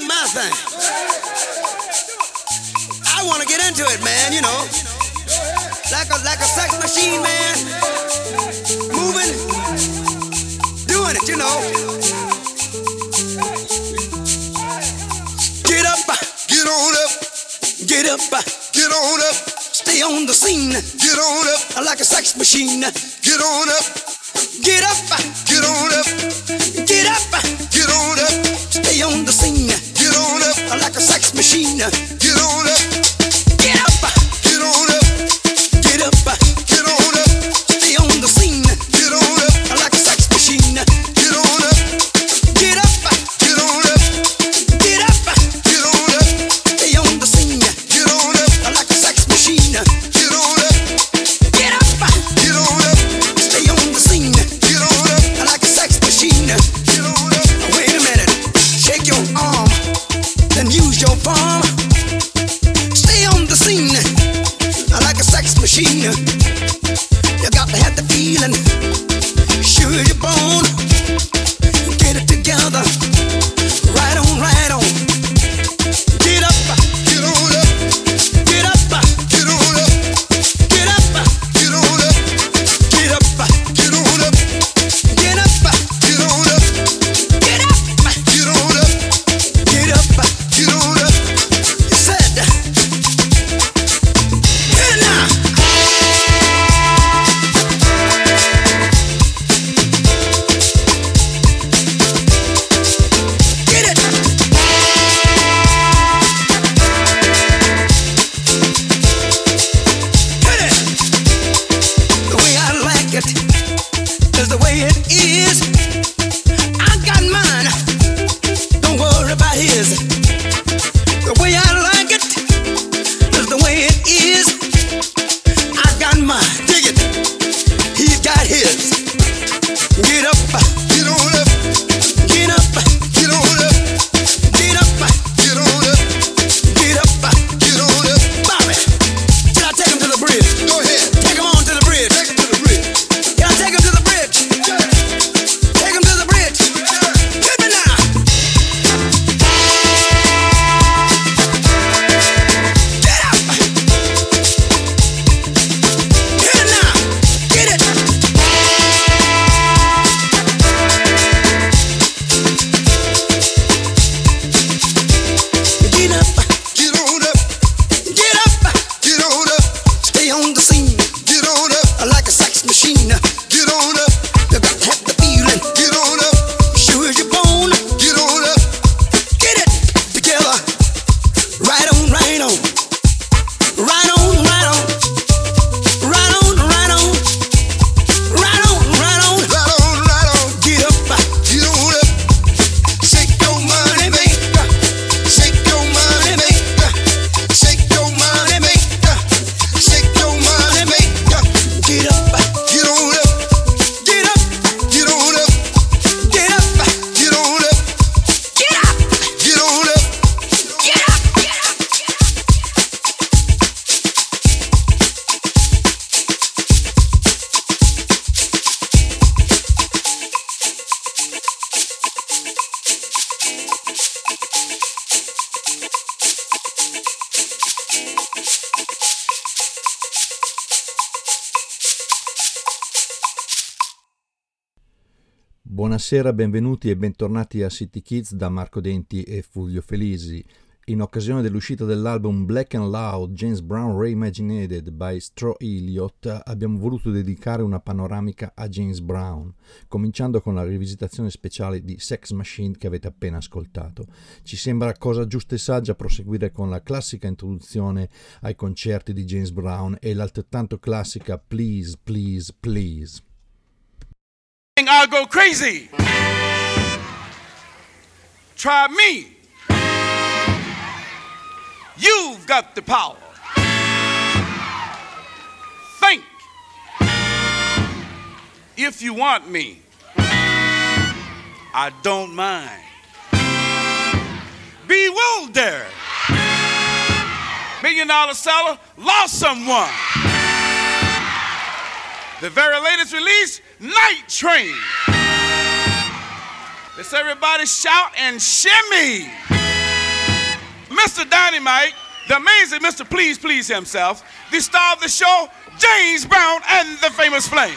do my thing. I want to get into it, man, you know. Like a, like a sex machine, man. Moving, doing it, you know. Get up, get on up, get up, get on up. Stay on the scene, get on up. Like a sex machine, get on up, get up. Nina. Buonasera, benvenuti e bentornati a City Kids da Marco Denti e Fulvio Felisi. In occasione dell'uscita dell'album Black and Loud James Brown Reimaginated by Straw Elliott abbiamo voluto dedicare una panoramica a James Brown, cominciando con la rivisitazione speciale di Sex Machine che avete appena ascoltato. Ci sembra cosa giusta e saggia proseguire con la classica introduzione ai concerti di James Brown e l'altrettanto classica Please, Please, Please. I'll go crazy. Try me. You've got the power. Think. If you want me, I don't mind. Bewildered. Million dollar seller lost someone. The very latest release Night Train. Let's everybody shout and shimmy. Mr. Dynamite, the amazing Mr. Please Please himself, the star of the show, James Brown and the famous Flame.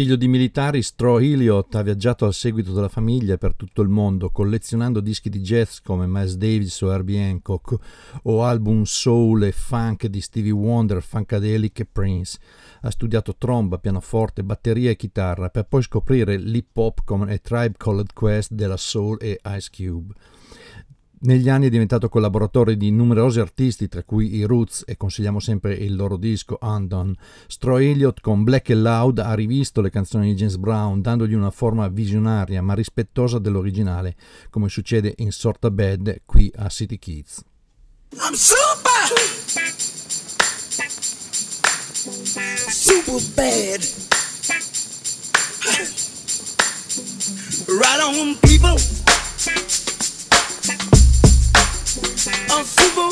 Figlio di militari, Straw Elliott ha viaggiato al seguito della famiglia per tutto il mondo, collezionando dischi di jazz come Miles Davis o Herbie Hancock, o album soul e funk di Stevie Wonder, Funkadelic e Prince. Ha studiato tromba, pianoforte, batteria e chitarra, per poi scoprire l'hip hop come A Tribe Called Quest della Soul e Ice Cube. Negli anni è diventato collaboratore di numerosi artisti, tra cui i Roots, e consigliamo sempre il loro disco Undone. Straw Elliott con Black and Loud ha rivisto le canzoni di James Brown, dandogli una forma visionaria ma rispettosa dell'originale, come succede in Sorta Bad qui a City Kids. I'm super, super bad. Right on, people. I'm super.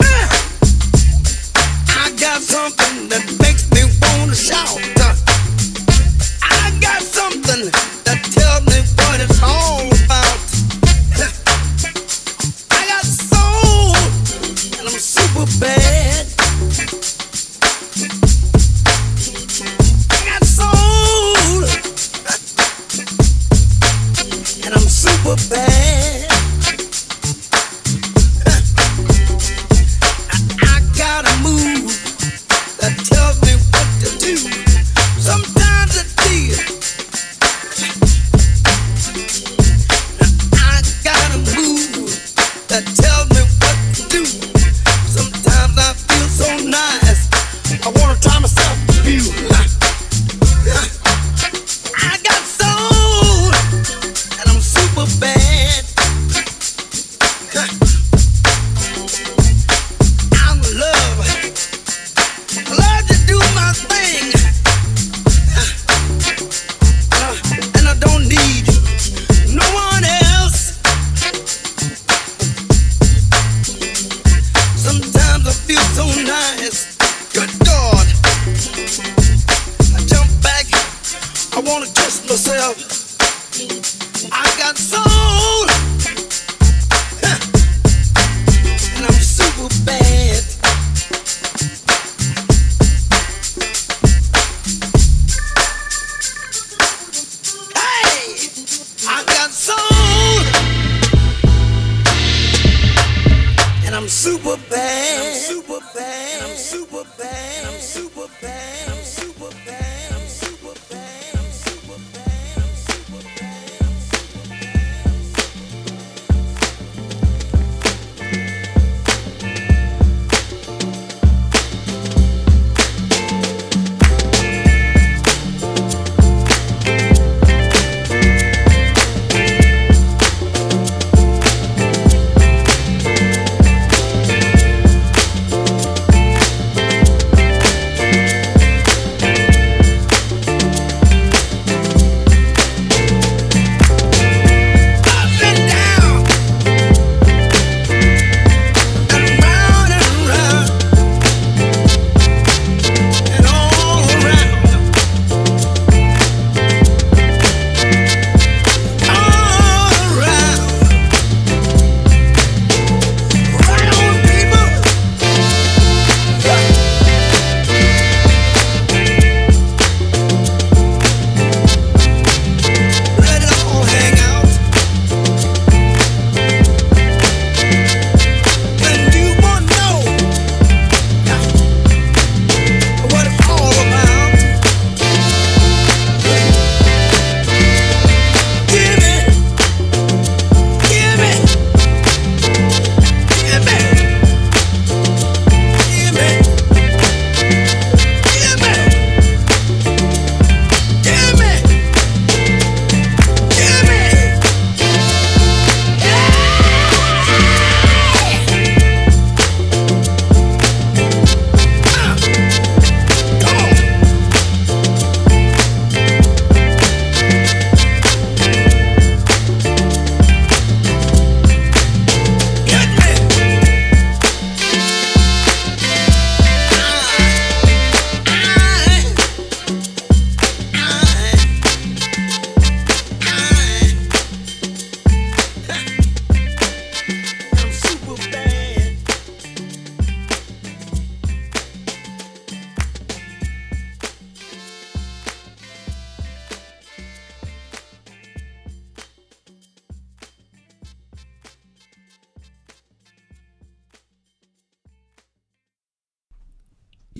Uh, I got something that makes me wanna shout.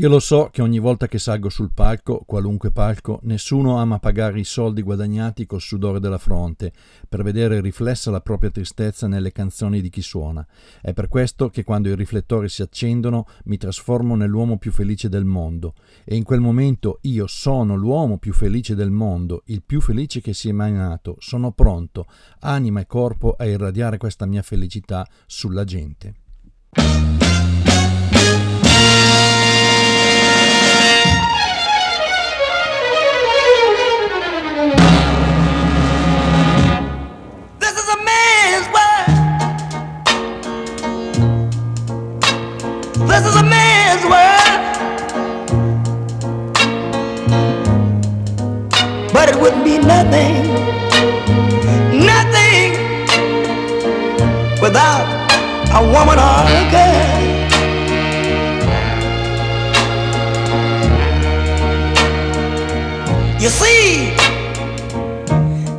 Io lo so che ogni volta che salgo sul palco, qualunque palco, nessuno ama pagare i soldi guadagnati col sudore della fronte per vedere riflessa la propria tristezza nelle canzoni di chi suona. È per questo che quando i riflettori si accendono mi trasformo nell'uomo più felice del mondo e in quel momento io sono l'uomo più felice del mondo, il più felice che sia mai nato, sono pronto, anima e corpo, a irradiare questa mia felicità sulla gente. It wouldn't be nothing, nothing without a woman or a girl. You see,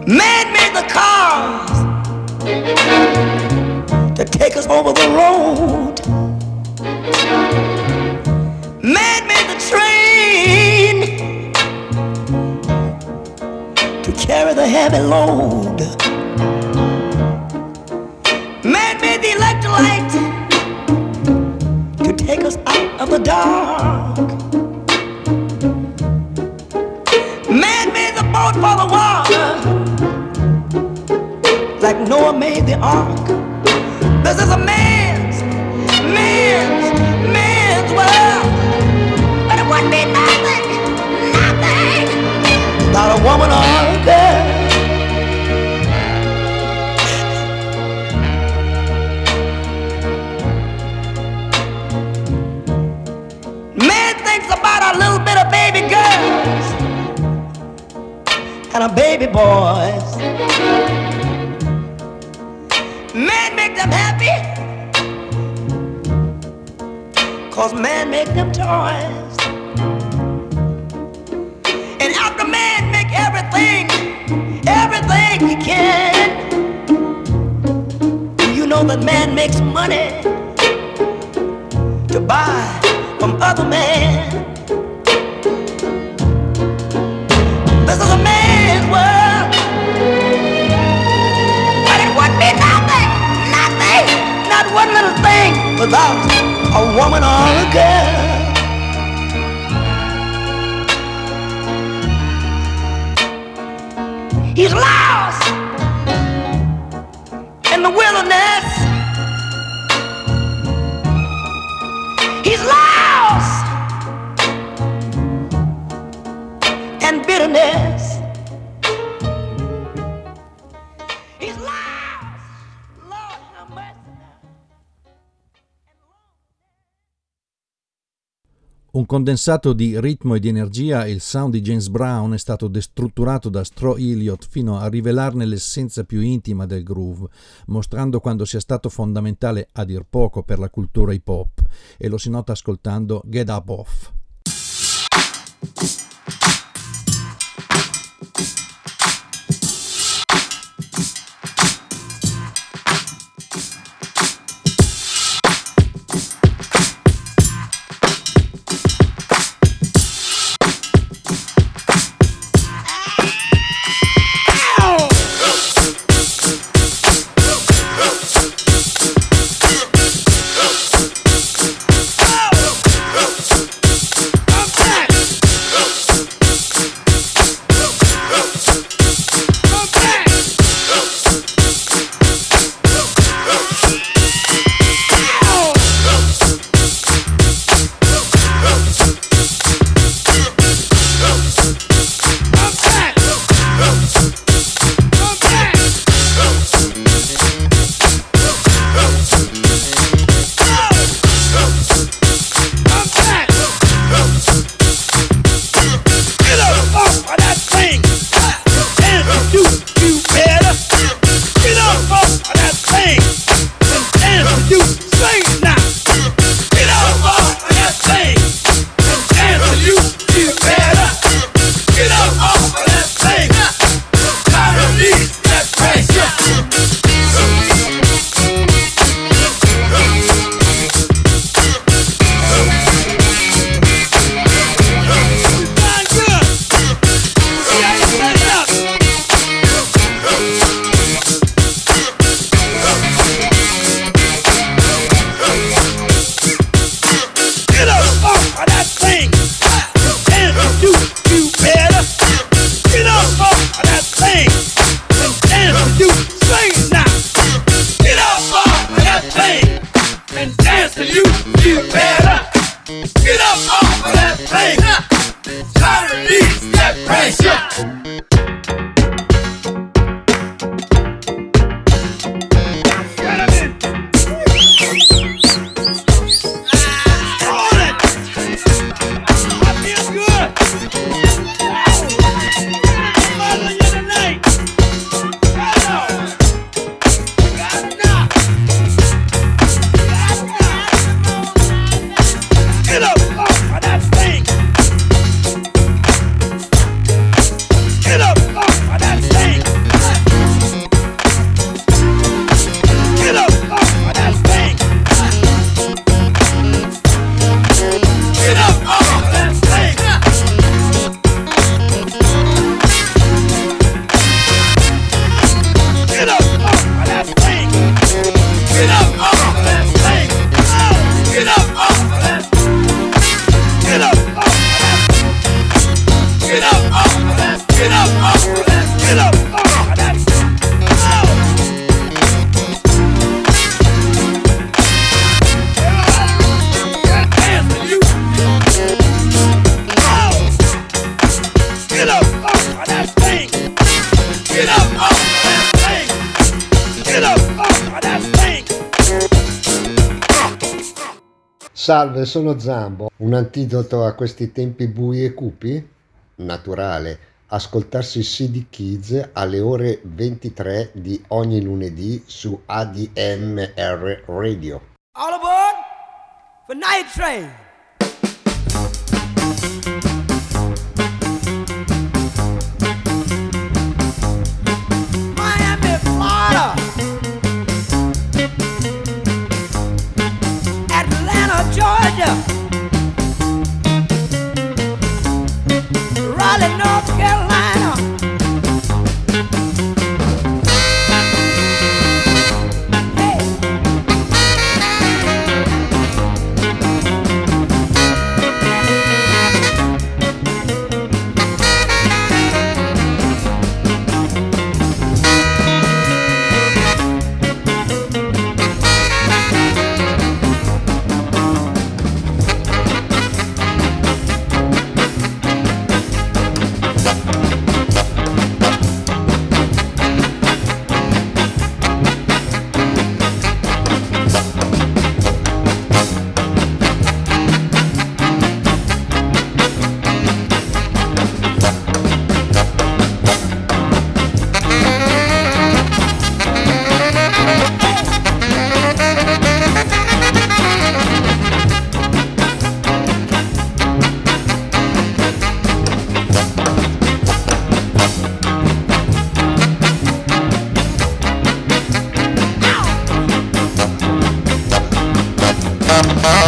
man made the cars to take us over the road. Man heavy load. Man made the electrolyte to take us out of the dark. Man made the boat for the water, like Noah made the ark. This is a man's, man's, man's world. But it wouldn't be nothing, nothing without a woman or a girl. Baby boys. Man make them happy. Cause man make them toys. And after man make everything Everything he can? You know that man makes money To buy from other men without a woman or a girl. Un condensato di ritmo e di energia, il sound di James Brown è stato destrutturato da Straw Elliott fino a rivelarne l'essenza più intima del groove, mostrando quando sia stato fondamentale a dir poco per la cultura hip hop, e lo si nota ascoltando Get Up Off. Salve, sono Zambo. Un antidoto a questi tempi bui e cupi? Naturale. Ascoltarsi CD Kids alle ore 23 di ogni lunedì su ADMR Radio. All aboard for Night Train. Georgia. Raleigh, North Carolina. Bye.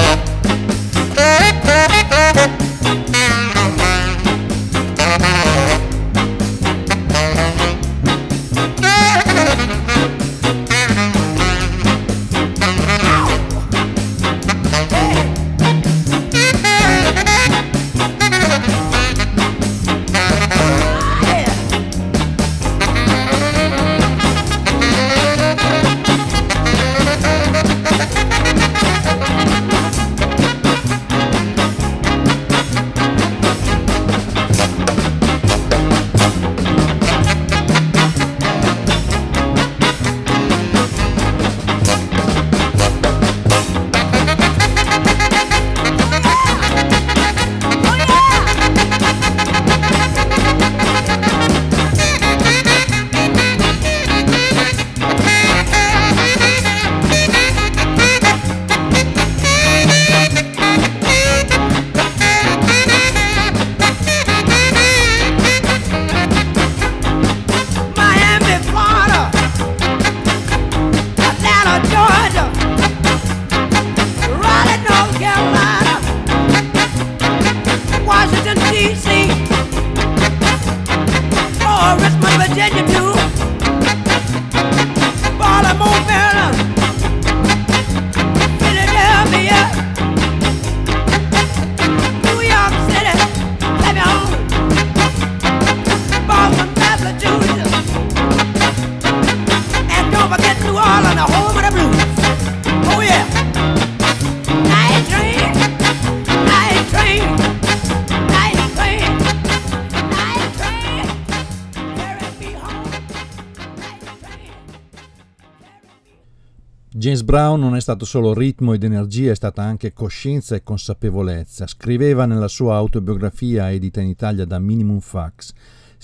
James Brown non è stato solo ritmo ed energia, è stata anche coscienza e consapevolezza. Scriveva nella sua autobiografia edita in Italia da Minimum Fax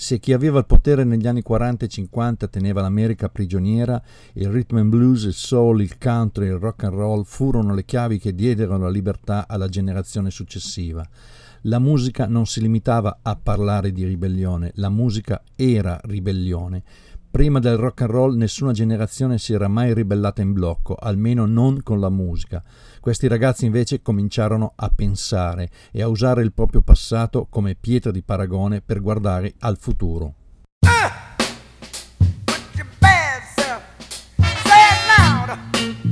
se chi aveva il potere negli anni 40 e 50 teneva l'America prigioniera, il rhythm and blues, il soul, il country, il rock and roll furono le chiavi che diedero la libertà alla generazione successiva. La musica non si limitava a parlare di ribellione, la musica era ribellione. Prima del rock and roll nessuna generazione si era mai ribellata in blocco, almeno non con la musica. Questi ragazzi invece cominciarono a pensare e a usare il proprio passato come pietra di paragone per guardare al futuro. Put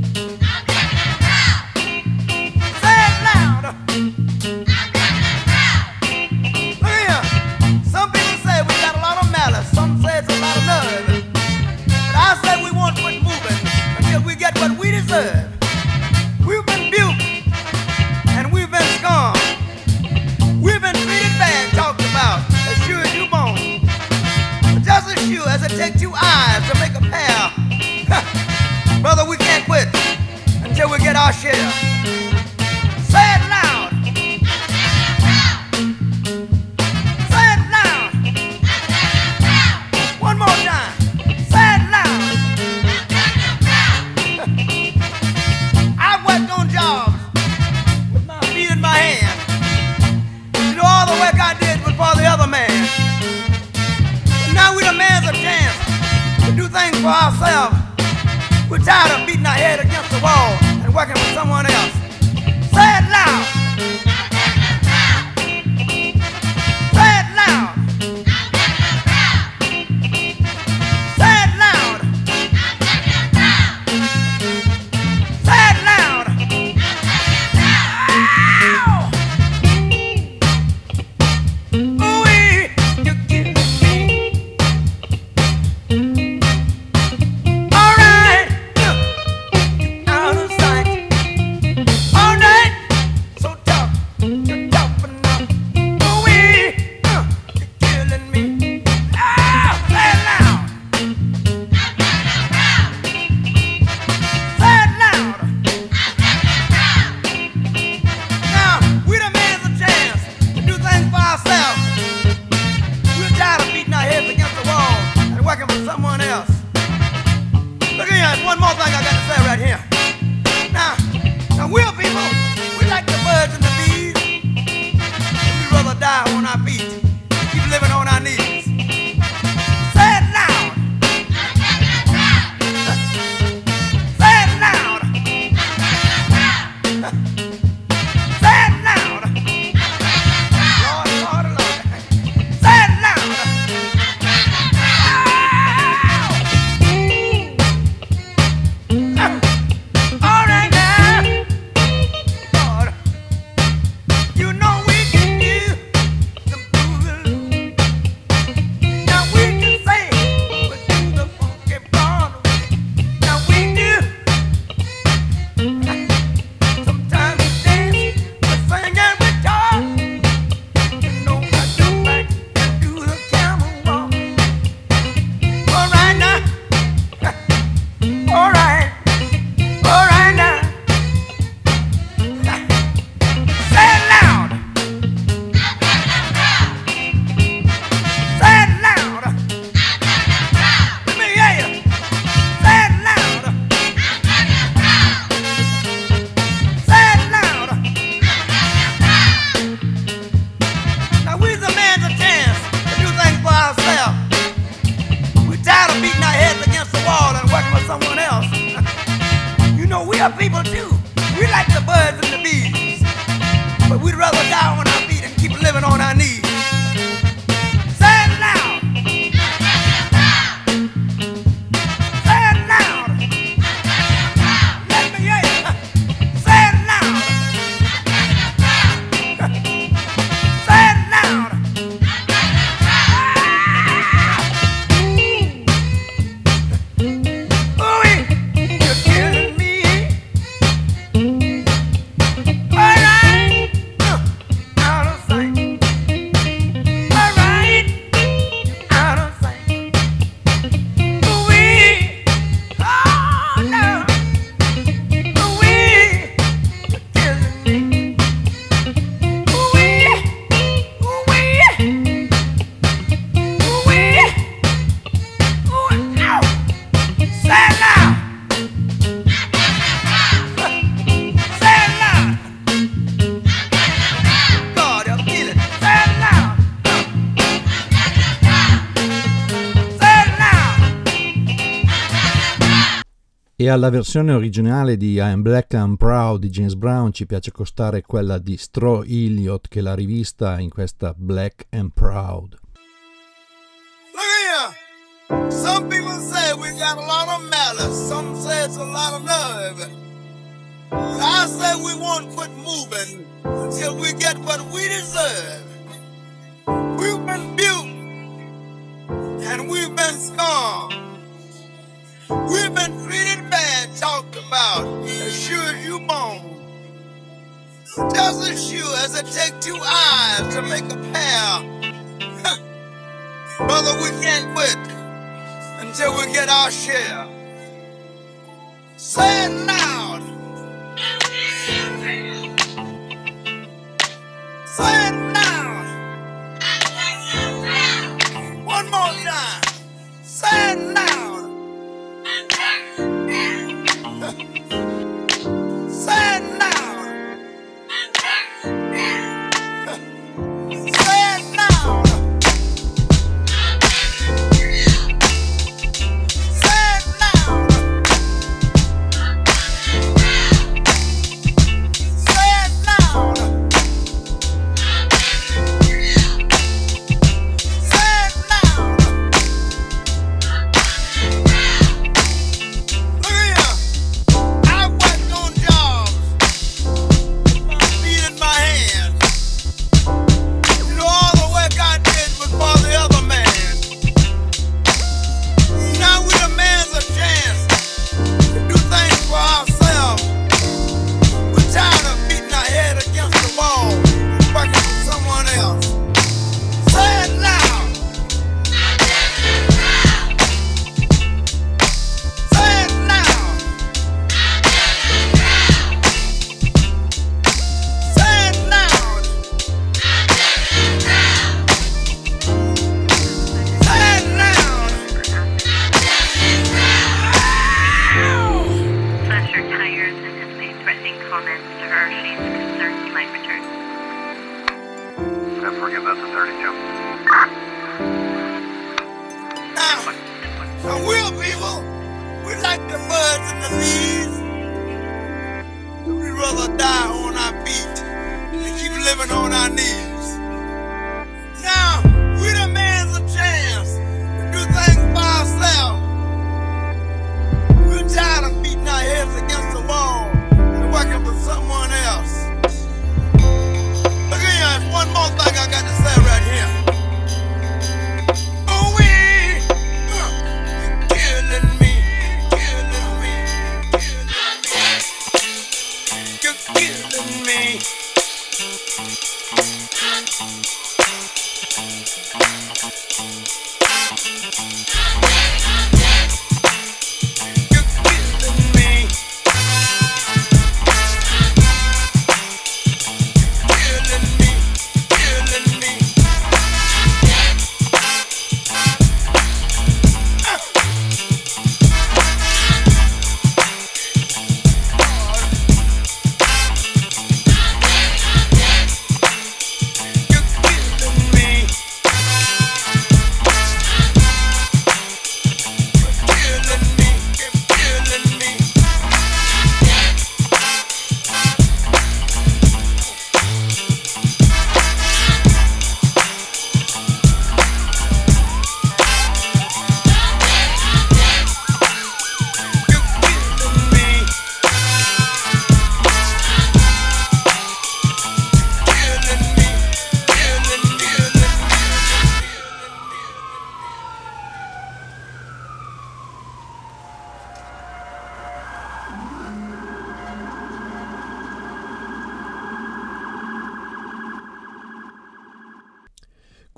get what we deserve. We've been buked and we've been scorned. We've been treated bad, talked about as sure as you born. But just as sure as it takes two eyes to make a pair, brother, we can't quit until we get our share. for the other man. But now we demand a chance to do things for ourselves. We're tired of beating our head against the wall and working with someone else. E alla versione originale di I'm Black I'm Proud di James Brown ci piace accostare quella di Straw Elliott che l'ha rivista in questa Black and Proud. Look here! Some people say we got a lot of malice, some say it's a lot of nerve. I say we won't quit moving until we get what we deserve. We've been built and we've been scorned. We've been treated talked about, as sure as you born. Just as sure as it take two eyes to make a pair. Brother, we can't quit until we get our share. Say it loud. Say it loud. One more time. Say it loud.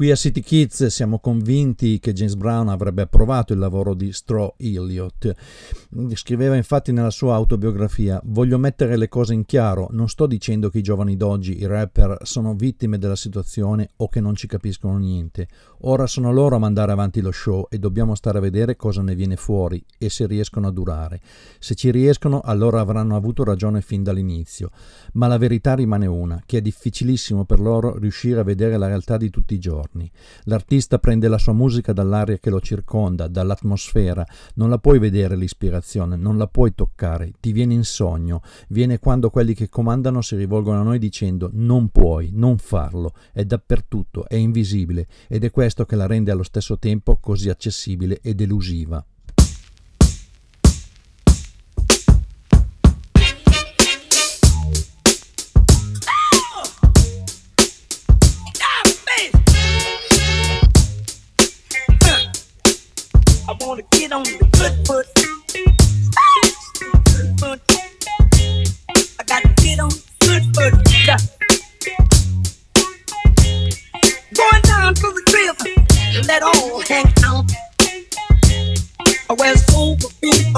Qui a City Kids siamo convinti che James Brown avrebbe approvato il lavoro di Straw Elliott. Scriveva infatti nella sua autobiografia: Voglio mettere le cose in chiaro, non sto dicendo che i giovani d'oggi, i rapper, sono vittime della situazione o che non ci capiscono niente. Ora sono loro a mandare avanti lo show e dobbiamo stare a vedere cosa ne viene fuori e se riescono a durare. Se ci riescono, allora avranno avuto ragione fin dall'inizio. Ma la verità rimane una, che è difficilissimo per loro riuscire a vedere la realtà di tutti i giorni. L'artista prende la sua musica dall'aria che lo circonda, dall'atmosfera, non la puoi vedere l'ispirazione, non la puoi toccare, ti viene in sogno, viene quando quelli che comandano si rivolgono a noi dicendo non puoi, non farlo, è dappertutto, è invisibile ed è questo che la rende allo stesso tempo così accessibile ed elusiva. I wanna get on the good foot. I went super big.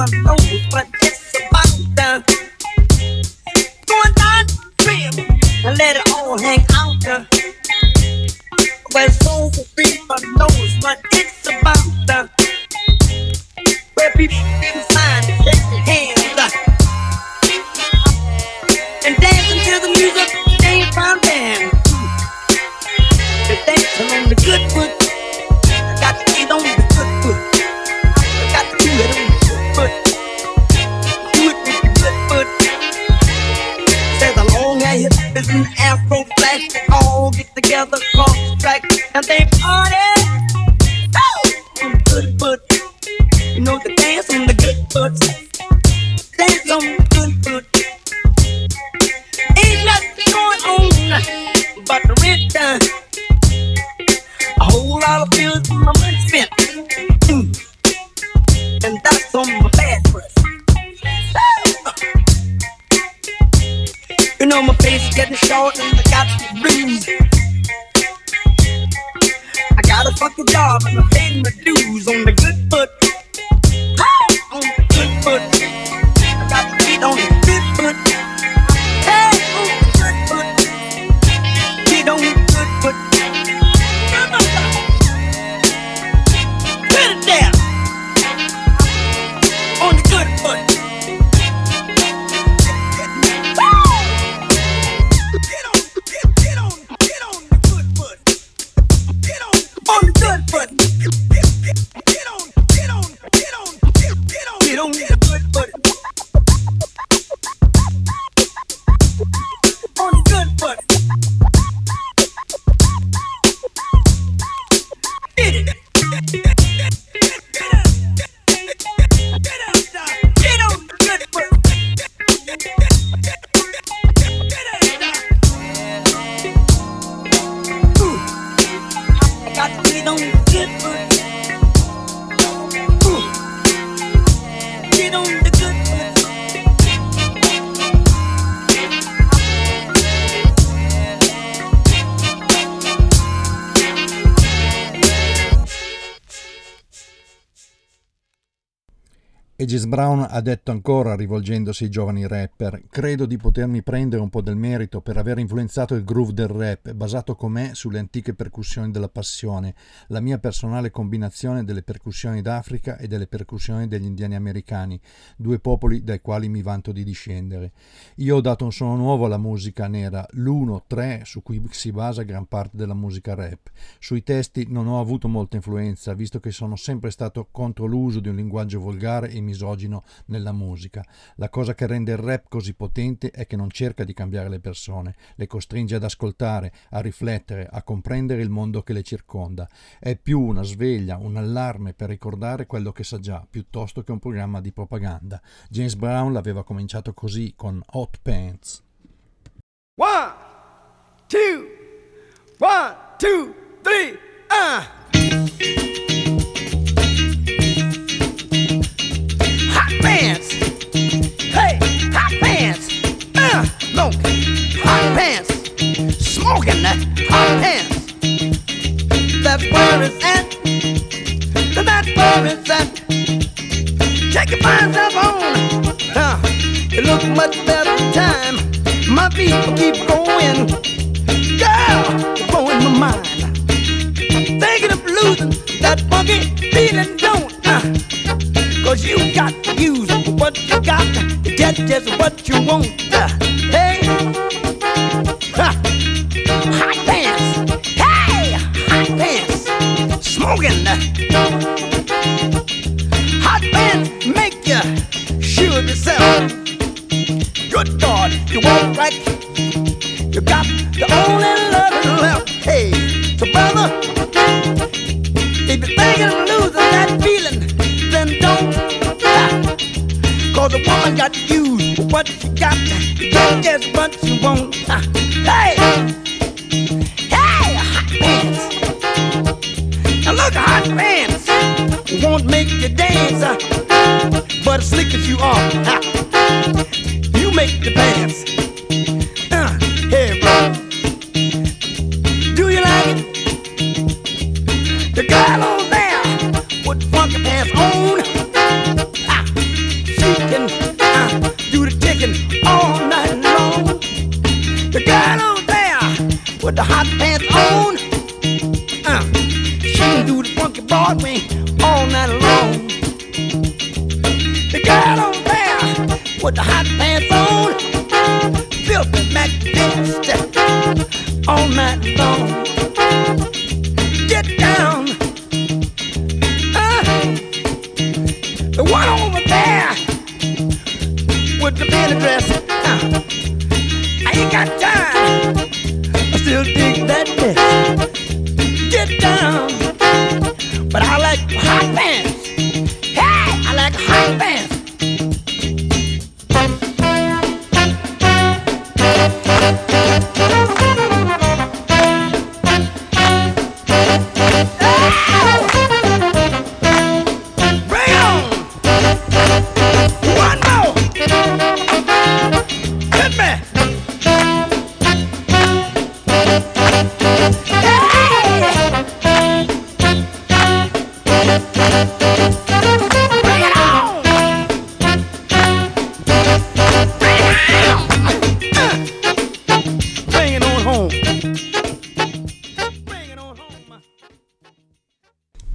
Jess Brown ha detto ancora, rivolgendosi ai giovani rapper, credo di potermi prendere un po' del merito per aver influenzato il groove del rap, basato com'è sulle antiche percussioni della passione, la mia personale combinazione delle percussioni d'Africa e delle percussioni degli indiani americani, due popoli dai quali mi vanto di discendere. Io ho dato un suono nuovo alla musica nera, l'uno, tre, su cui si basa gran parte della musica rap. Sui testi non ho avuto molta influenza, visto che sono sempre stato contro l'uso di un linguaggio volgare e misogino nella musica. La cosa che rende il rap così potente è che non cerca di cambiare le persone, le costringe ad ascoltare, a riflettere, a comprendere il mondo che le circonda. È più una sveglia, un allarme per ricordare quello che sa già, piuttosto che un programma di propaganda. James Brown l'aveva cominciato così con Hot Pants. One, two, one, two, three, uh. Look, hot pants. Smoking that hot pants. Where it's at. That's where it's at. Take your fine stuff on. Uh, it looks much better time. My people keep going. Girl, blowing my mind. Thinking of losing that funky feeling, don't uh, Cause you got to use what you got to get just what you want. Uh, ha, hot pants. Hey, hot pants. Smoking. Hot pants make you of yourself. Good God, you walk right. You got the only love left. Hey, so brother, if you're thinking of losing that feeling, then don't. Cause a woman got to use what she got just what she want. Hey, hey, hot. Now look, hot won't make you dance, uh, but slick as you are, you make the pants.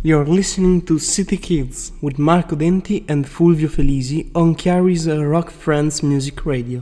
You're listening to City Kids with Marco Denti and Fulvio Felisi on Chiari's Rock Friends Music Radio.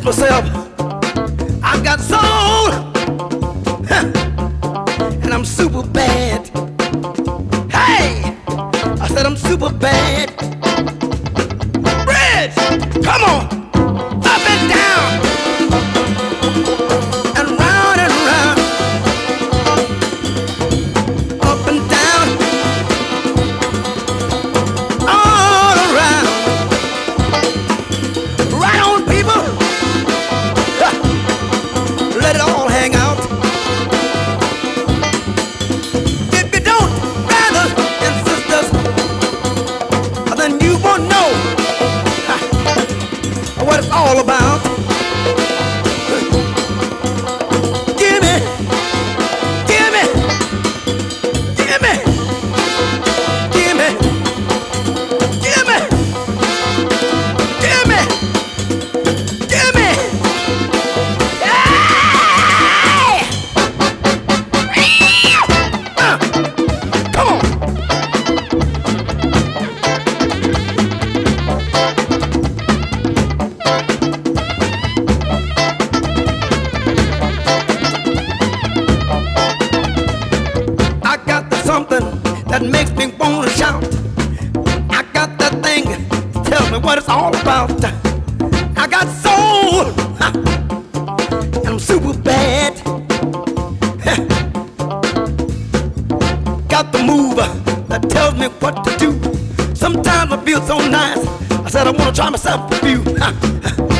Myself. Got the move uh, that tells me what to do. Sometimes I feel so nice. I said I wanna try myself with you.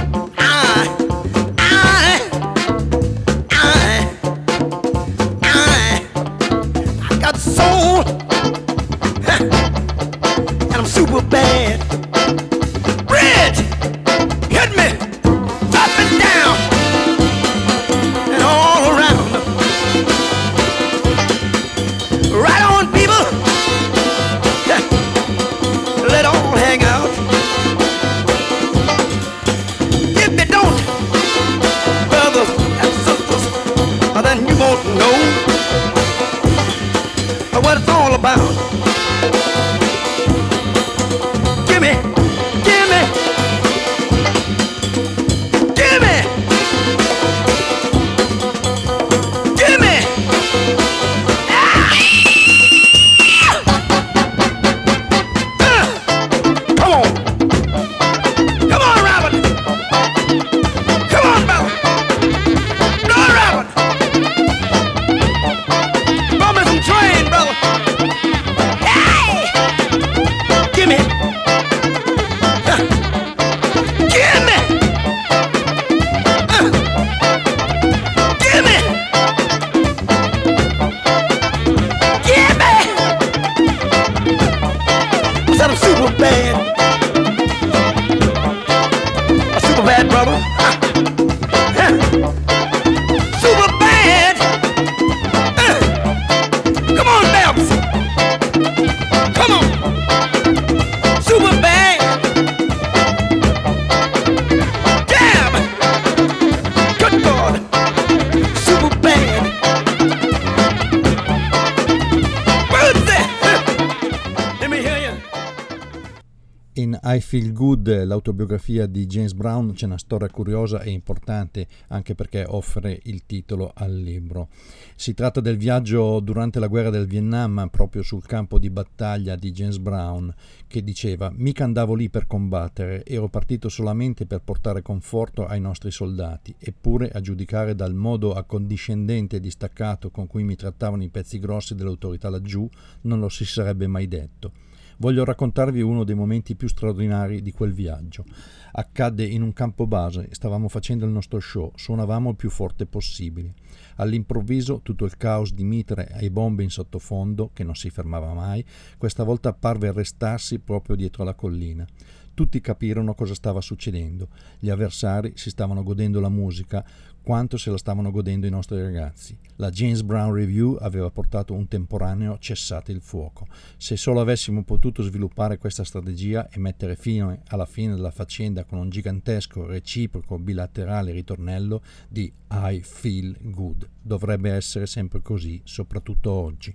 I Feel Good, l'autobiografia di James Brown, c'è una storia curiosa e importante anche perché offre il titolo al libro. Si tratta del viaggio durante la guerra del Vietnam, proprio sul campo di battaglia di James Brown, che diceva: Mica andavo lì per combattere, ero partito solamente per portare conforto ai nostri soldati, eppure, a giudicare dal modo accondiscendente e distaccato con cui mi trattavano i pezzi grossi dell'autorità laggiù, non lo si sarebbe mai detto. Voglio raccontarvi uno dei momenti più straordinari di quel viaggio. Accadde in un campo base, stavamo facendo il nostro show, suonavamo il più forte possibile. All'improvviso tutto il caos di mitre e bombe in sottofondo, che non si fermava mai, questa volta parve arrestarsi proprio dietro la collina. tutti capirono cosa stava succedendo. Gli avversari si stavano godendo la musica quanto se la stavano godendo i nostri ragazzi. La James Brown Review aveva portato un temporaneo cessate il fuoco. Se solo avessimo potuto sviluppare questa strategia e mettere fine alla fine della faccenda con un gigantesco reciproco bilaterale ritornello di I feel good. Dovrebbe essere sempre così, soprattutto oggi.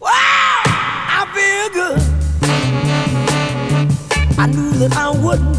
Wow, I feel good. I knew that I wouldn't.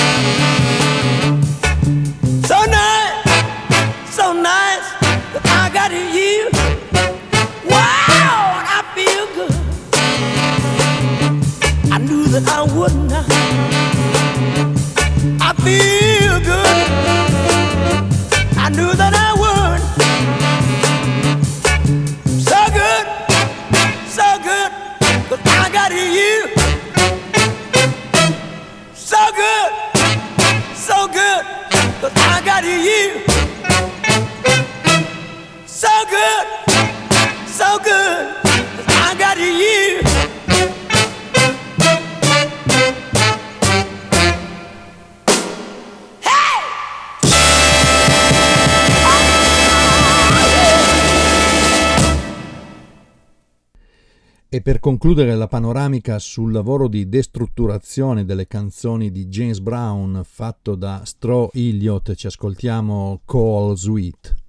E per concludere la panoramica sul lavoro di destrutturazione delle canzoni di James Brown fatto da Straw Elliott, ci ascoltiamo Call Sweet.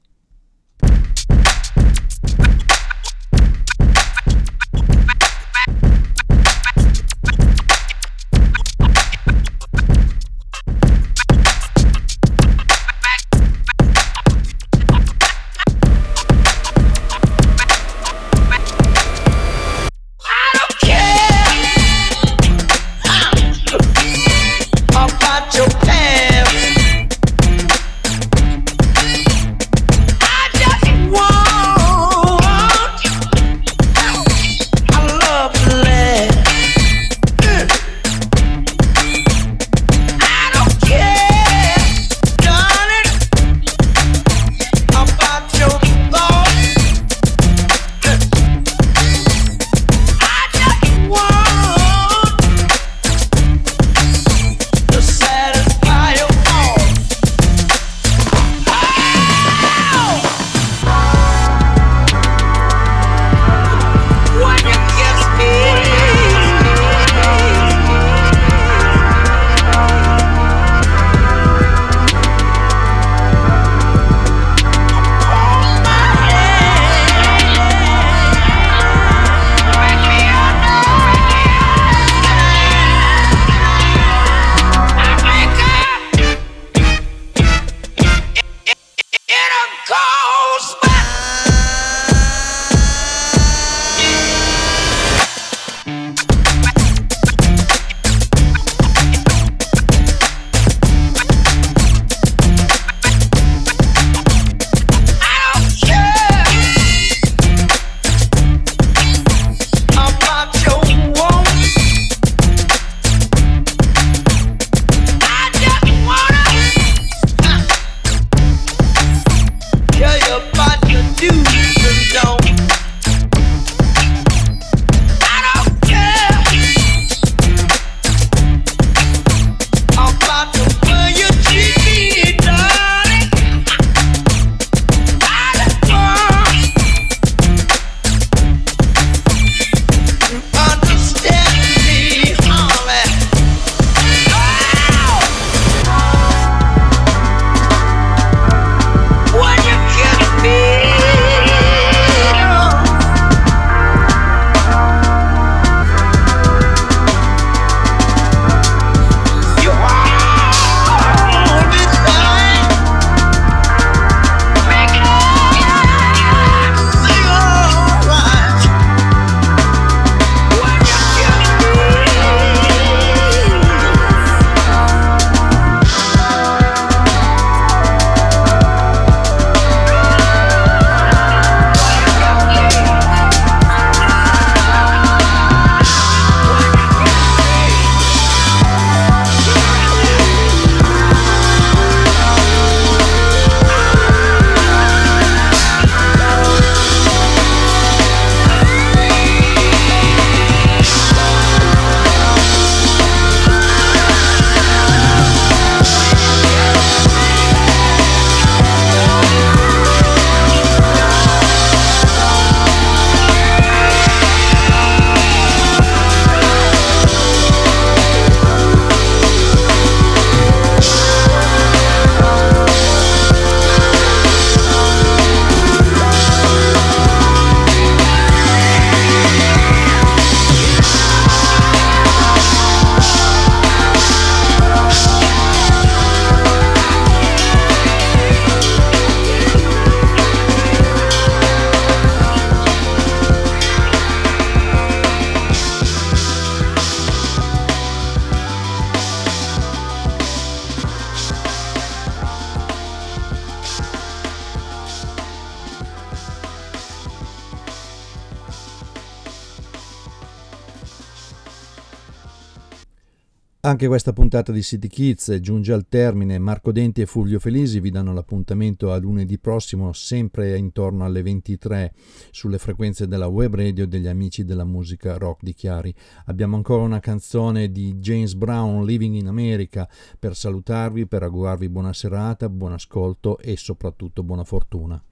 Anche questa puntata di City Kids giunge al termine. Marco Denti e Fulvio Felisi vi danno l'appuntamento a lunedì prossimo, sempre intorno alle 23, sulle frequenze della web radio degli amici della musica rock di Chiari. Abbiamo ancora una canzone di James Brown, Living in America, per salutarvi, per augurarvi buona serata, buon ascolto e soprattutto buona fortuna.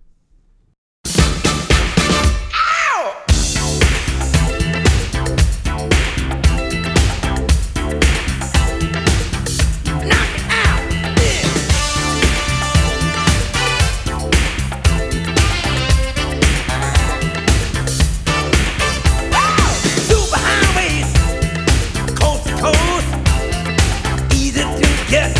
Yes.